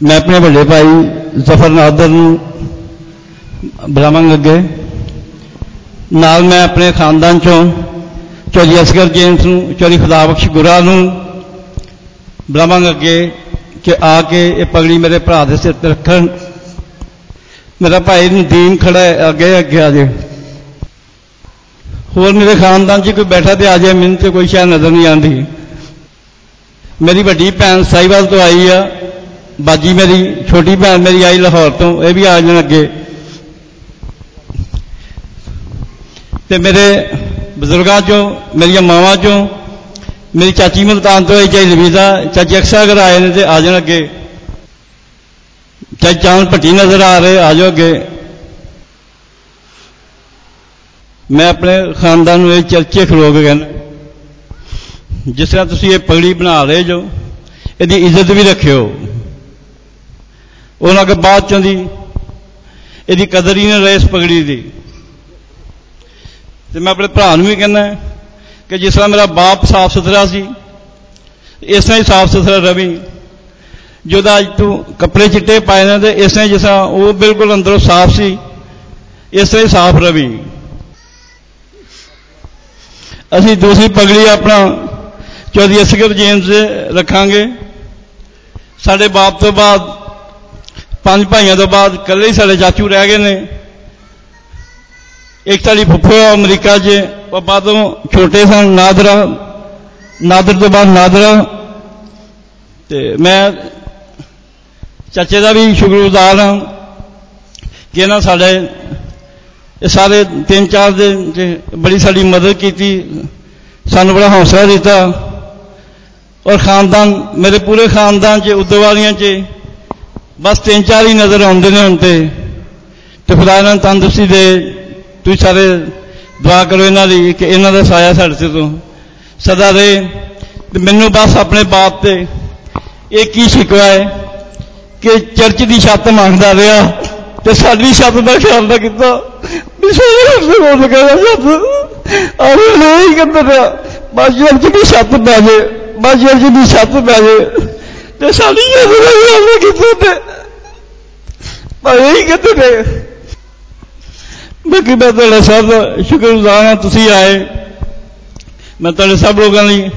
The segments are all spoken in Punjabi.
ਮੈਂ ਆਪਣੇ ਵੱਡੇ ਭਾਈ ਜ਼ਫਰ ਨਾਦਰ ਨੂੰ ਬੁਲਾਵਾਂਗਾ ਅੱਗੇ ਨਾਲ ਮੈਂ ਆਪਣੇ ਖਾਨਦਾਨ ਚੋਂ ਚੌਧਰੀ ਅਸਗਰ ਜੇਮਸ ਨੂੰ ਚੌਧਰੀ ਖੁਦਾਬਖਸ਼ ਗੁਰਾ ਨੂੰ ਬੁਲਾਵਾਂਗਾ ਅੱਗੇ ਕਿ ਆ ਕੇ ਇਹ ਪਗੜੀ ਮੇਰੇ ਭਰਾ ਦੇ ਸਿਰ ਤੇ ਰੱਖਣ ਮੇਰਾ ਭਾਈ ਨਦੀਮ ਖੜਾ ਹੈ ਅੱਗੇ ਅੱਗੇ ਆ ਜਾਏ ਹੋਰ ਮੇਰੇ ਖਾਨਦਾਨ 'ਚ ਕੋਈ ਬੈਠਾ ਤੇ ਆ ਜਾਏ ਮੈਨੂੰ ਤੇ ਕੋਈ ਸ਼ਾਇਦ ਨਜ਼ਰ ਨਹੀਂ ਆਉਂਦੀ ਮੇਰੀ ਵੱਡੀ ਭੈਣ ਸਾਈਵਾਲ ਤੋਂ ਆਈ ਆ ਬਾਜੀ ਮੇਰੀ, ਛੋਟੀ ਭੈਣ ਮੇਰੀ ਆਈ ਲਾਹੌਰ ਤੋਂ, ਇਹ ਵੀ ਆ ਜਾਣ ਅੱਗੇ। ਤੇ ਮੇਰੇ ਬਜ਼ੁਰਗਾਂ ਚੋਂ, ਮੇਰੀਆਂ ਮਾਵਾਂ ਚੋਂ, ਮੇਰੀ ਚਾਚੀ ਮਲਤਾਨ ਤੋਂ ਆਈ ਚਾਹੀ ਲਵੀਜ਼ਾ, ਚਾਚੀ ਅਕਸਰ ਅਗਰ ਆਏ ਨੇ ਤੇ ਆ ਜਾਣ ਅੱਗੇ। ਚਾਹੀ ਚਾਂਦ ਭੱਟੀ ਨਜ਼ਰ ਆ ਰਹੇ, ਆ ਜਾਓ ਅੱਗੇ। ਮੈਂ ਆਪਣੇ ਖਾਨਦਾਨ ਨੂੰ ਇਹ ਚਰਚੇ ਖਲੋ ਕੇ ਕਹਿੰਦਾ, ਜਿਸ ਤਰ੍ਹਾਂ ਤੁਸੀਂ ਇਹ ਪਗੜੀ ਬਣਾ ਰਹੇ ਜੋ, ਇਹਦੀ ਇੱਜ਼ਤ ਵੀ ਰੱਖਿਓ। ਉਹਨਾਂ ਕੇ ਬਾਅਦ ਚੋਂ ਦੀ, ਇਹਦੀ ਕਦਰ ਹੀ ਨਾ ਰਹੇ ਇਸ ਪਗੜੀ ਦੀ। ਤੇ ਮੈਂ ਆਪਣੇ ਭਰਾ ਨੂੰ ਵੀ ਕਹਿੰਦਾ ਕਿ ਜਿਸ ਤਰ੍ਹਾਂ ਮੇਰਾ ਬਾਪ ਸਾਫ਼ ਸੁਥਰਾ ਸੀ, ਇਸ ਤਰ੍ਹਾਂ ਹੀ ਸਾਫ਼ ਸੁਥਰਾ ਰਵੀ। ਜਿਹਦਾ ਅੱਜ ਤੂੰ ਕੱਪੜੇ ਚਿੱਟੇ ਪਾਏ ਨੇ ਤੇ ਇਸ ਤਰ੍ਹਾਂ ਜਿਸ ਤਰ੍ਹਾਂ ਉਹ ਬਿਲਕੁਲ ਅੰਦਰੋਂ ਸਾਫ਼ ਸੀ, ਇਸ ਤਰ੍ਹਾਂ ਹੀ ਸਾਫ਼ ਰਵੀ। ਅਸੀਂ ਦੂਸਰੀ ਪਗੜੀ ਆਪਣਾ ਚੌਧਰੀ ਅਸਗਰ ਜੇਮਸ ਰੱਖਾਂਗੇ। ਸਾਡੇ ਬਾਪ ਤੋਂ ਬਾਅਦ ਪੰਜ ਭਾਈਆਂ ਤੋਂ ਬਾਅਦ ਇਕੱਲੇ ਹੀ ਸਾਡੇ ਚਾਚੂ ਰਹਿ ਗਏ ਨੇ। ਇੱਕ ਸਾਡੀ ਫੁੱਫੋ ਅਮਰੀਕਾ 'ਚ। ਉਹ ਬਾਦੋਂ ਛੋਟੇ ਸਨ, ਨਾਦਰਾ। ਨਾਦਰ ਤੋਂ ਬਾਅਦ ਨਾਦਰਾ। ਤੇ ਮੈਂ ਚਾਚੇ ਦਾ ਵੀ ਸ਼ੁਕਰਗੁਜ਼ਾਰ ਹਾਂ ਕਿ ਇਹਨਾਂ ਸਾਡੇ, ਇਹ ਸਾਰੇ ਤਿੰਨ ਚਾਰ ਦਿਨ ਚ ਬੜੀ ਸਾਡੀ ਮਦਦ ਕੀਤੀ। ਸਾਨੂੰ ਬੜਾ ਹੌਸਲਾ ਦਿੱਤਾ। ਔਰ ਖਾਨਦਾਨ, ਮੇਰੇ ਪੂਰੇ ਖਾਨਦਾਨ 'ਚ ਉਦਵਾਲੀਆਂ 'ਚ ਬਸ ਤਿੰਨ ਚਾਰ ਹੀ ਨਜ਼ਰ ਆਉਂਦੇ ਨੇ ਹੁਣ ਤੇ। ਤੇ ਖੁਦਾ ਇਹਨਾਂ ਨੂੰ ਤੰਦਰੁਸਤੀ ਦੇ। ਤੁਸੀਂ ਸਾਰੇ ਦੁਆ ਕਰੋ ਇਹਨਾਂ ਲਈ ਕਿ ਇਹਨਾਂ ਦਾ ਸਾਇਆ ਸਾਡੇ ਤੇ ਤੋਂ ਸਦਾ ਰਹੇ। ਤੇ ਮੈਨੂੰ ਬਸ ਆਪਣੇ ਬਾਪ ਤੇ ਇਹ ਕੀ ਸ਼ਿਕਵਾ ਹੈ ਕਿ ਚਰਚ ਦੀ ਛੱਤ ਮੰਗਦਾ ਰਿਹਾ ਤੇ ਸਾਡੀ ਛੱਤ ਦਾ ਖਿਆਲ ਨਾ ਕੀਤਾ। ਵੀ ਸਾਰੇ ਹੱਸੇ ਹੋ ਲਗਾ ਛੱਤ ਆਰੇ ਨਹੀਂ ਕਹਿੰਦਾ ਬਸ ਚਰਚ ਦੀ ਛੱਤ ਪੈ ਜੇ। ਬਸ ਚਰਚ ਦੀ ਛੱਤ ਪੈ ਜੇ। ਤੇ ਸਾਡੀ ਛੱਤ ਦਾ ਖਿਆਲ ਨਾ ਕੀਤਾ ਤੇ ਪਰ ਇਹ ਕਹਿੰਦੇ ਨੇ? ਬਾਕੀ ਮੈਂ ਤੁਹਾਡਾ ਸਭ ਦਾ ਸ਼ੁਕਰਗੁਜ਼ਾਰ ਹਾਂ, ਤੁਸੀਂ ਆਏ। ਮੈਂ ਤੁਹਾਡੇ ਸਭ ਲੋਕਾਂ ਲਈ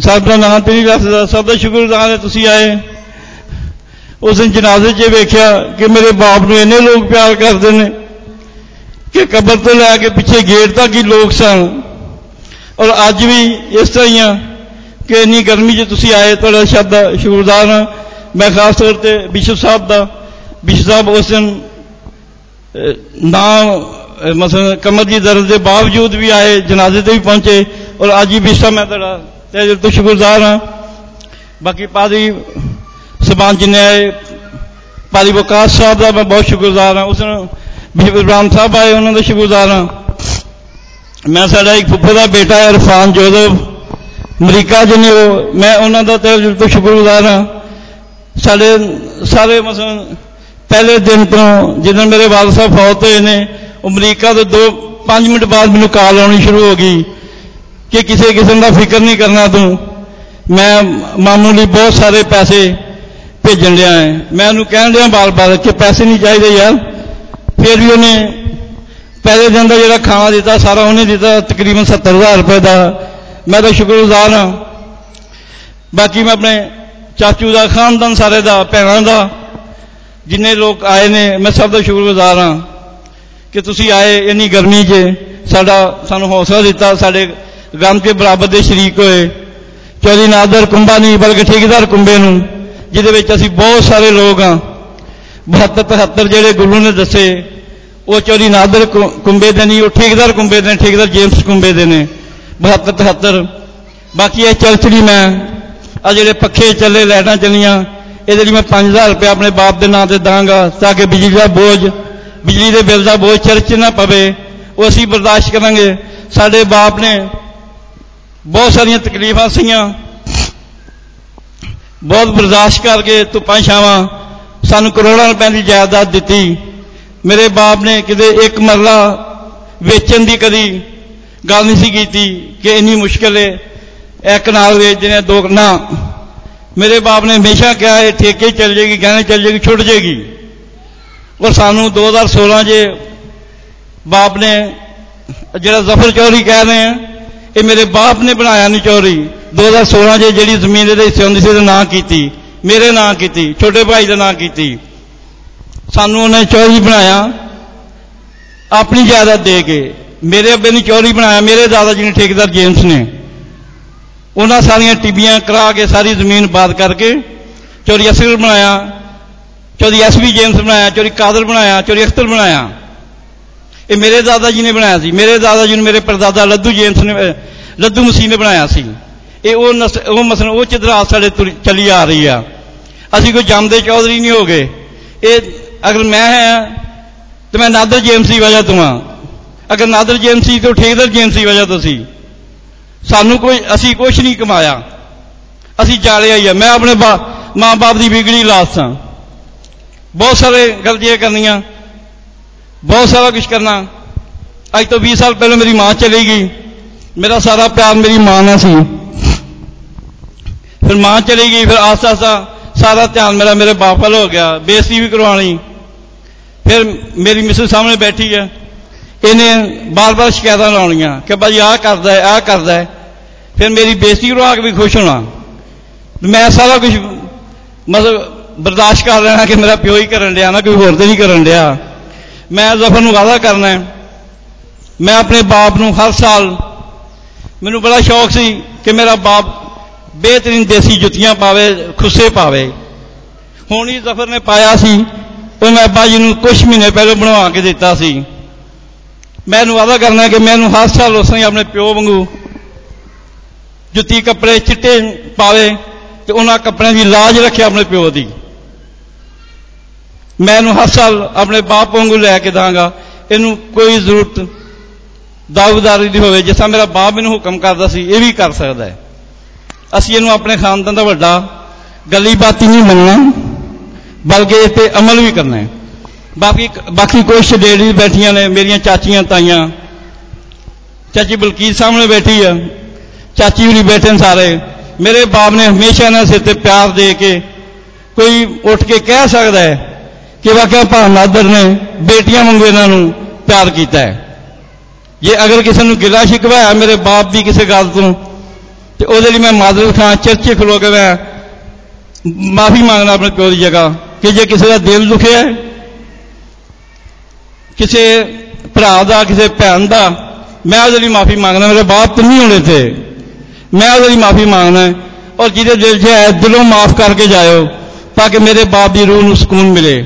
ਸਭ ਦਾ ਨਾਮ ਤੇ ਨਹੀਂ ਰੱਖਦਾ, ਸਭ ਦਾ ਸ਼ੁਕਰਗੁਜ਼ਾਰ ਹਾਂ, ਤੁਸੀਂ ਆਏ। ਉਸ ਦਿਨ ਜਨਾਜ਼ੇ 'ਚ ਵੇਖਿਆ ਕਿ ਮੇਰੇ ਬਾਪ ਨੂੰ ਇੰਨੇ ਲੋਕ ਪਿਆਰ ਕਰਦੇ ਨੇ ਕਿ ਕਬਰ ਤੋਂ ਲੈ ਕੇ ਪਿੱਛੇ ਗੇਟ ਤੱਕ ਹੀ ਲੋਕ ਸਨ। ਔਰ ਅੱਜ ਵੀ ਇਸ ਤਰ੍ਹਾਂ ਹੀ ਆ ਕਿ ਇੰਨੀ ਗਰਮੀ 'ਚ ਤੁਸੀਂ ਆਏ, ਤੁਹਾਡਾ ਸ਼ਬਦ ਦਾ ਸ਼ੁਕਰਗੁਜ਼ਾਰ ਹਾਂ। ਮੈਂ ਖਾਸ ਤੌਰ ਤੇ ਬਿਸ਼ਪ ਸਾਹਿਬ ਦਾ ਬਿਸ਼ਪ ਸਾਹਿਬ ਉਸ ਦਿਨ ਨਾ ਮਸਲ ਕਮਰ ਦੀ ਦਰਦ ਦੇ ਬਾਵਜੂਦ ਵੀ ਆਏ ਜਨਾਜ਼ੇ ਤੇ ਵੀ ਪਹੁੰਚੇ ਔਰ ਅੱਜ ਹੀ ਬਿਸ਼ਪ ਮੈਂ ਤੁਹਾਡਾ ਤੇ ਦਿਲ ਤੋਂ ਸ਼ੁਕਰਗੁਜ਼ਾਰ ਹਾਂ ਬਾਕੀ ਪਾਦਰੀ ਸਬਾਨ ਜਿਨੇ ਆਏ ਪਾਲੀ ਵਕਾਸ ਸਾਹਿਬ ਦਾ ਮੈਂ ਬਹੁਤ ਸ਼ੁਕਰਗੁਜ਼ਾਰ ਹਾਂ ਉਸ ਨੂੰ ਬਿਸ਼ਪ ਇਬਰਾਮ ਸਾਹਿਬ ਆਏ ਉਹਨਾਂ ਦਾ ਸ਼ੁਕਰਗੁਜ਼ਾਰ ਹਾਂ ਮੈਂ ਸਾਡਾ ਇੱਕ ਫੁੱਫੇ ਦਾ ਬੇਟਾ ਹੈ ਇਰਫਾਨ ਜੋਜ਼ਫ ਅਮਰੀਕਾ ਜਿਹਨੇ ਉਹ ਮੈਂ ਉਹਨਾਂ ਦਾ ਤੇ ਦਿਲ ਤੋਂ ਪਹਿਲੇ ਦਿਨ ਤੋਂ ਜਦੋਂ ਮੇਰੇ ਵਾਲਦ ਸਾਹਿਬ ਫੌਤ ਹੋਏ ਨੇ ਅਮਰੀਕਾ ਤੋਂ 2 5 ਮਿੰਟ ਬਾਅਦ ਮੈਨੂੰ ਕਾਲ ਆਉਣੀ ਸ਼ੁਰੂ ਹੋ ਗਈ ਕਿ ਕਿਸੇ ਕਿਸਮ ਦਾ ਫਿਕਰ ਨਹੀਂ ਕਰਨਾ ਤੂੰ। ਮੈਂ ਮਾਮੂ ਲਈ ਬਹੁਤ ਸਾਰੇ ਪੈਸੇ ਭੇਜਣ ਲਿਆ ਹੈ। ਮੈਂ ਉਹਨੂੰ ਕਹਿਣ ਲਿਆ ਬਾਰ-ਬਾਰ ਕਿ ਪੈਸੇ ਨਹੀਂ ਚਾਹੀਦੇ ਯਾਰ। ਫਿਰ ਵੀ ਉਹਨੇ ਪਹਿਲੇ ਦਿਨ ਦਾ ਜਿਹੜਾ ਖਾਣਾ ਦਿੱਤਾ, ਸਾਰਾ ਉਹਨੇ ਦਿੱਤਾ ਤਕਰੀਬਨ 70000 ਰੁਪਏ ਦਾ। ਮੈਂ ਤਾਂ ਸ਼ੁਕਰਗੁਜ਼ਾਰ ਹਾਂ। ਬਾਕੀ ਮੈਂ ਆਪਣੇ ਚਾਚੂ ਦਾ, ਖਾਨਦਾਨ ਸਾਰੇ ਦਾ, ਭੈਣਾਂ ਦਾ ਜਿੰਨੇ ਲੋਕ ਆਏ ਨੇ, ਮੈਂ ਸਭ ਦਾ ਸ਼ੁਕਰਗੁਜ਼ਾਰ ਹਾਂ ਕਿ ਤੁਸੀਂ ਆਏ ਇੰਨੀ ਗਰਮੀ 'ਚ। ਸਾਡਾ ਸਾਨੂੰ ਹੌਸਲਾ ਦਿੱਤਾ, ਸਾਡੇ ਗਮ ਕੇ ਬਰਾਬਰ ਦੇ ਸ਼ਰੀਕ ਹੋਏ। ਚੌਧਰੀ ਨਾਦਰ ਕੁੰਭਾ ਨਹੀਂ, ਬਲਕਿ ਠੇਕੇਦਾਰ ਕੁੰਬੇ ਨੂੰ, ਜਿਹਦੇ ਵਿੱਚ ਅਸੀਂ ਬਹੁਤ ਸਾਰੇ ਲੋਕ ਹਾਂ। 72 73 ਜਿਹੜੇ ਗੁਰੂ ਨੇ ਦੱਸੇ, ਉਹ ਚੌਧਰੀ ਨਾਦਰ ਕੁੰਬੇ ਦੇ ਨਹੀਂ, ਉਹ ਠੇਕੇਦਾਰ ਕੁੰਬੇ ਦੇ ਠੇਕੇਦਾਰ ਜੇਮਸ ਕੁੰਬੇ ਦੇ ਨੇ। 72 73 ਬਾਕੀ ਇਹ ਚਰਚੜੀ ਮੈਂ ਆ ਜਿਹੜੇ ਪੱਖੇ ਚੱਲੇ, ਲਾਈਟਾਂ ਚੱਲੀਆਂ ਇਹਦੇ ਲਈ ਮੈਂ 5000 ਰੁਪਏ ਆਪਣੇ ਬਾਪ ਦੇ ਨਾਂ ਤੇ ਦਾਂਗਾ, ਤਾਂ ਕਿ ਬਿਜਲੀ ਦਾ ਬੋਝ, ਬਿਜਲੀ ਦੇ ਬਿੱਲ ਦਾ ਬੋਝ ਚਰਚ ਨਾ ਪਵੇ। ਉਹ ਅਸੀਂ ਬਰਦਾਸ਼ਤ ਕਰਾਂਗੇ। ਸਾਡੇ ਬਾਪ ਨੇ ਬਹੁਤ ਸਾਰੀਆਂ ਤਕਲੀਫਾਂ ਸੀਆਂ ਬਹੁਤ ਬਰਦਾਸ਼ਤ ਕਰਕੇ ਧੁੱਪਾਂ ਛਾਵਾਂ। ਸਾਨੂੰ ਕਰੋੜਾਂ ਰੁਪਏ ਦੀ ਜਾਇਦਾਦ ਦਿੱਤੀ। ਮੇਰੇ ਬਾਪ ਨੇ ਕਿਤੇ ਇੱਕ ਮਰਲਾ ਵੇਚਣ ਦੀ ਕਦੀ ਗੱਲ ਨਹੀਂ ਸੀ ਕੀਤੀ ਕਿ ਇੰਨੀ ਮੁਸ਼ਕਲ ਹੈ ਇੱਕ ਨਾਲ ਵੇਚਦੇ ਨੇ ਦੋ ਨਾ। ਮੇਰੇ ਬਾਪ ਨੇ ਹਮੇਸ਼ਾ ਕਿਹਾ, ਇਹ ਠੇਕੇ ਚੱਲ ਜੇਗੀ ਗਹਿਣੇ ਚੱਲ ਜੇਗੀ ਛੁੱਟ ਜੇਗੀ ਔਰ ਸਾਨੂੰ 2016 ਜੇ ਬਾਪ ਨੇ ਜਿਹੜਾ ਜ਼ਫਰ ਚੌਧਰੀ ਕਹਿ ਰਹੇ ਆ, ਇਹ ਮੇਰੇ ਬਾਪ ਨੇ ਬਣਾਇਆ ਨਹੀਂ ਚੌਧਰੀ। 2016 ਜੇ ਜਿਹੜੀ ਜ਼ਮੀਨ ਇਹਦੇ ਹਿੱਸੇ ਹੁੰਦੀ ਸੀ ਉਹਦੇ ਨਾਂ ਕੀਤੀ, ਮੇਰੇ ਨਾਂ ਕੀਤੀ, ਛੋਟੇ ਭਾਈ ਦੇ ਨਾਂ ਕੀਤੀ। ਸਾਨੂੰ ਉਹਨੇ ਚੌਧਰੀ ਬਣਾਇਆ, ਆਪਣੀ ਜਾਇਦਾਦ ਦੇ ਕੇ। ਮੇਰੇ ਅੱਬੇ ਨੂੰ ਚੌਧਰੀ ਬਣਾਇਆ, ਮੇਰੇ ਦਾਦਾ ਜੀ ਨੇ ਠੇਕੇਦਾਰ ਜੇਮਸ ਨੇ। ਉਹਨਾਂ ਸਾਰੀਆਂ ਟਿੱਬੀਆਂ ਕਰਾ ਕੇ ਸਾਰੀ ਜ਼ਮੀਨ ਬਾਦ ਕਰਕੇ ਚੋਰੀ ਅਸਰ ਬਣਾਇਆ ਚੌਧਰੀ ਐਸਵੀ ਜੇਮਸ ਬਣਾਇਆ, ਚੋਰੀ ਕਾਦਰ ਬਣਾਇਆ, ਚੋਰੀ ਅਖਤਰ ਬਣਾਇਆ। ਇਹ ਮੇਰੇ ਦਾਦਾ ਜੀ ਨੇ ਬਣਾਇਆ ਸੀ। ਮੇਰੇ ਦਾਦਾ ਜੀ ਨੂੰ ਮੇਰੇ ਪਰਦਾਦਾ ਲੱਦੂ ਜੇਮਸ ਨੇ ਲੱਦੂ ਮਸੀਹ ਨੇ ਬਣਾਇਆ ਸੀ। ਇਹ ਉਹ ਨਸ, ਉਹ ਮਸਲ, ਉਹ ਚਿਦਰਾ ਸਾਡੇ ਤੁਰ- ਚੱਲੀ ਆ ਰਹੀ ਆ। ਅਸੀਂ ਕੋਈ ਜੰਮਦੇ ਚੌਧਰੀ ਨਹੀਂ ਹੋ ਗਏ ਇਹ ਅਗਰ ਮੈਂ ਹਾਂ, ਤੇ ਮੈਂ ਨਾਦਰ ਜੇਮਸ ਦੀ ਵਜ੍ਹਾ ਤੋਂ ਆ। ਅਗਰ ਨਾਦਰ ਜੇਮਸ ਸੀ ਤਾਂ ਠੇਕੇਦਾਰ ਜੇਮਸ ਦੀ ਵਜ੍ਹਾ ਤੋਂ ਸੀ। ਸਾਨੂੰ ਕੋਈ, ਅਸੀਂ ਕੁਝ ਨਹੀਂ ਕਮਾਇਆ। ਅਸੀਂ ਜਾਲਿਆ ਹੀ ਆ। ਮੈਂ ਆਪਣੇ ਮਾਂ-ਬਾਪ ਦੀ ਵਿਗੜੀ ਲਾਸ ਹਾਂ ਬਹੁਤ ਸਾਰੇ ਗਲਤੀਆਂ ਕਰਨੀਆਂ। ਬਹੁਤ ਸਾਰਾ ਕੁਝ ਕਰਨਾ। ਅੱਜ ਤੋਂ 20 ਸਾਲ ਪਹਿਲਾਂ ਮੇਰੀ ਮਾਂ ਚਲੀ ਗਈ। ਮੇਰਾ ਸਾਰਾ ਪਿਆਰ ਮੇਰੀ ਮਾਂ ਨਾਲ ਸੀ। ਫਿਰ ਮਾਂ ਚਲੀ ਗਈ। ਫਿਰ ਆਸਤਾ ਆਸਤਾ ਸਾਰਾ ਧਿਆਨ ਮੇਰਾ, ਮੇਰੇ ਬਾਪ ਵੱਲ ਹੋ ਗਿਆ। ਬੇਇੱਜ਼ਤੀ ਵੀ ਕਰਵਾਉਣੀ। ਫਿਰ ਮੇਰੀ ਮਿਸਿਸ ਸਾਹਮਣੇ ਬੈਠੀ ਹੈ ਇਹਨੇ ਬਾਰ-ਬਾਰ ਸ਼ਿਕਾਇਤਾਂ ਲਾਉਣੀਆਂ ਕਿ ਭਾਜੀ ਆਹ ਕਰਦਾ ਹੈ, ਆਹ ਕਰਦਾ ਹੈ। ਫਿਰ ਮੇਰੀ ਬੇਇੱਜ਼ਤੀ ਕਰਵਾ ਕੇ ਵੀ ਖੁਸ਼ ਹੋਣਾ। ਮੈਂ ਸਾਰਾ ਕੁਝ ਮਤਲਬ ਬਰਦਾਸ਼ਤ ਕਰ ਲੈਣਾ ਕਿ ਮੇਰਾ ਪਿਓ ਹੀ ਕਰਨ ਡਿਆ ਨਾ ਕੋਈ ਹੋਰ ਤੇ ਨਹੀਂ ਕਰਨ ਡਿਆ। ਮੈਂ ਜ਼ਫਰ ਨੂੰ ਵਾਅਦਾ ਕਰਨਾ ਹੈ। ਮੈਂ ਆਪਣੇ ਬਾਪ ਨੂੰ ਹਰ ਸਾਲ ਮੈਨੂੰ ਬੜਾ ਸ਼ੌਕ ਸੀ ਕਿ ਮੇਰਾ ਬਾਪ ਬਿਹਤਰੀਨ ਦੇਸੀ ਜੁੱਤੀਆਂ ਪਾਵੇ, ਖੁੱਸੇ ਪਾਵੇ। ਹੁਣ ਹੀ ਜ਼ਫਰ ਨੇ ਪਾਇਆ ਸੀ ਉਹ ਮੈਂ ਅੱਬਾ ਜੀ ਨੂੰ ਕੁਝ ਮਹੀਨੇ ਪਹਿਲਾਂ ਬਣਵਾ ਕੇ ਦਿੱਤਾ ਸੀ। ਮੈਂ ਇਹਨੂੰ ਵਾਅਦਾ ਕਰਨਾ ਕਿ ਮੈਂ ਇਹਨੂੰ ਹਰ ਸਾਲ ਉਸ ਤਰ੍ਹਾਂ ਹੀ ਆਪਣੇ ਪਿਓ ਵਾਂਗੂ ਜੁੱਤੀ ਕੱਪੜੇ ਚਿੱਟੇ ਪਾਵੇ ਤੇ ਉਹਨਾਂ ਕੱਪੜਿਆਂ ਦੀ ਲਾਜ ਰੱਖੇ ਆਪਣੇ ਪਿਓ ਦੀ। ਮੈਂ ਇਹਨੂੰ ਹਰ ਸਾਲ ਆਪਣੇ ਬਾਪ ਵਾਂਗੂ ਲੈ ਕੇ ਦਾਂਗਾ। ਇਹਨੂੰ ਕੋਈ ਜ਼ਰੂਰਤ ਦਾਅਵੇਦਾਰੀ ਦੀ ਹੋਵੇ, ਜਿਸ ਤਰ੍ਹਾਂ ਮੇਰਾ ਬਾਪ ਮੈਨੂੰ ਹੁਕਮ ਕਰਦਾ ਸੀ, ਇਹ ਵੀ ਕਰ ਸਕਦਾ ਹੈ। ਅਸੀਂ ਇਹਨੂੰ ਆਪਣੇ ਖਾਨਦਾਨ ਦਾ ਵੱਡਾ ਗੱਲੀ ਬਾਤੀ ਨਹੀਂ ਮੰਨਣਾ, ਬਲਕਿ ਇਸ ਤੇ ਅਮਲ ਵੀ ਕਰਨਾ ਹੈ। ਬਾਕੀ ਬਾਕੀ ਕੁਝ ਲੇਡੀਜ਼ ਬੈਠੀਆਂ ਨੇ, ਮੇਰੀਆਂ ਚਾਚੀਆਂ, ਤਾਈਆਂ। ਚਾਚੀ ਬਲਕੀਤ ਸਾਹਮਣੇ ਬੈਠੀ ਆ। ਚਾਚੀ ਵੀ ਬੈਠੇ ਨੇ ਸਾਰੇ। ਮੇਰੇ ਬਾਪ ਨੇ ਹਮੇਸ਼ਾ ਇਹਨਾਂ ਸਿਰ ਤੇ ਪਿਆਰ ਦੇ ਕੇ ਕੋਈ ਉੱਠ ਕੇ ਕਹਿ ਸਕਦਾ ਹੈ ਕਿ ਵਾਕਿਆ ਭਾਵਨਾਦਰ ਨੇ ਬੇਟੀਆਂ ਵਾਂਗੂ ਇਹਨਾਂ ਨੂੰ ਪਿਆਰ ਕੀਤਾ ਹੈ। ਜੇ ਅਗਰ ਕਿਸੇ ਨੂੰ ਗਿਲਾ ਸ਼ਿਕਵਾ ਹੈ ਮੇਰੇ ਬਾਪ ਦੀ ਕਿਸੇ ਗੱਲ ਤੋਂ, ਤੇ ਉਹਦੇ ਲਈ ਮੈਂ ਮਾਦਰਤ ਖਾਂ ਚਰਚੇ ਖਲੋ ਕੇ ਮੈਂ ਮਾਫੀ ਮੰਗਣਾ ਆਪਣੇ ਪਿਓ ਦੀ ਜਗ੍ਹਾ ਕਿ ਜੇ ਕਿਸੇ ਦਾ ਦਿਲ ਦੁਖਿਆ ਹੈ ਕਿਸੇ ਭਰਾ ਦਾ, ਕਿਸੇ ਭੈਣ ਦਾ, ਮੈਂ ਉਹਦੇ ਲਈ ਮਾਫੀ ਮੰਗਦਾ, ਮੇਰੇ ਬਾਪ ਤੇ ਨਹੀਂ ਹੋਣੇ ਤੇ। ਮੈਂ ਉਹਦੇ ਲਈ ਮਾਫੀ ਮੰਗਦਾ ਔਰ ਜਿਹਦੇ ਦਿਲ 'ਚ ਹੈ, ਦਿਲੋਂ ਮਾਫ ਕਰਕੇ ਜਾਇਓ, ਤਾਂ ਕਿ ਮੇਰੇ ਬਾਪ ਦੀ ਰੂਹ ਨੂੰ ਸਕੂਨ ਮਿਲੇ।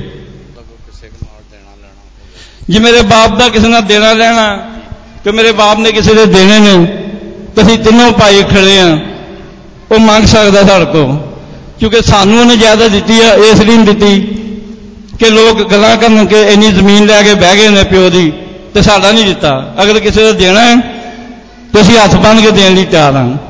ਜੇ ਮੇਰੇ ਬਾਪ ਦਾ ਕਿਸੇ ਨਾਲ ਦੇਣਾ ਲੈਣਾ ਕਿ ਮੇਰੇ ਬਾਪ ਨੇ ਕਿਸੇ ਦੇ ਦੇਣੇ ਨੇ, ਤਾਂ ਅਸੀਂ ਤਿੰਨੋਂ ਭਾਈ ਖੜੇ ਆ। ਉਹ ਮੰਗ ਸਕਦਾ ਸਾਡੇ ਕੋਲ, ਕਿਉਂਕਿ ਸਾਨੂੰ ਉਹਨੇ ਜ਼ਿਆਦਾ ਦਿੱਤੀ ਆ, ਇਸ ਲਈ ਨਹੀਂ ਦਿੱਤੀ। ਕਿ ਲੋਕ ਗੱਲਾਂ ਕਰਨ ਕਿ ਇੰਨੀ ਜ਼ਮੀਨ ਲੈ ਕੇ ਬਹਿ ਗਏ ਨੇ ਪਿਓ ਦੀ ਤੇ ਸਾਡਾ ਨਹੀਂ ਦਿੱਤਾ। ਅਗਰ ਕਿਸੇ ਦਾ ਦੇਣਾ ਹੈ, ਤੇ ਅਸੀਂ ਹੱਥ ਬੰਨ ਕੇ ਦੇਣ ਲਈ ਤਿਆਰ ਹਾਂ।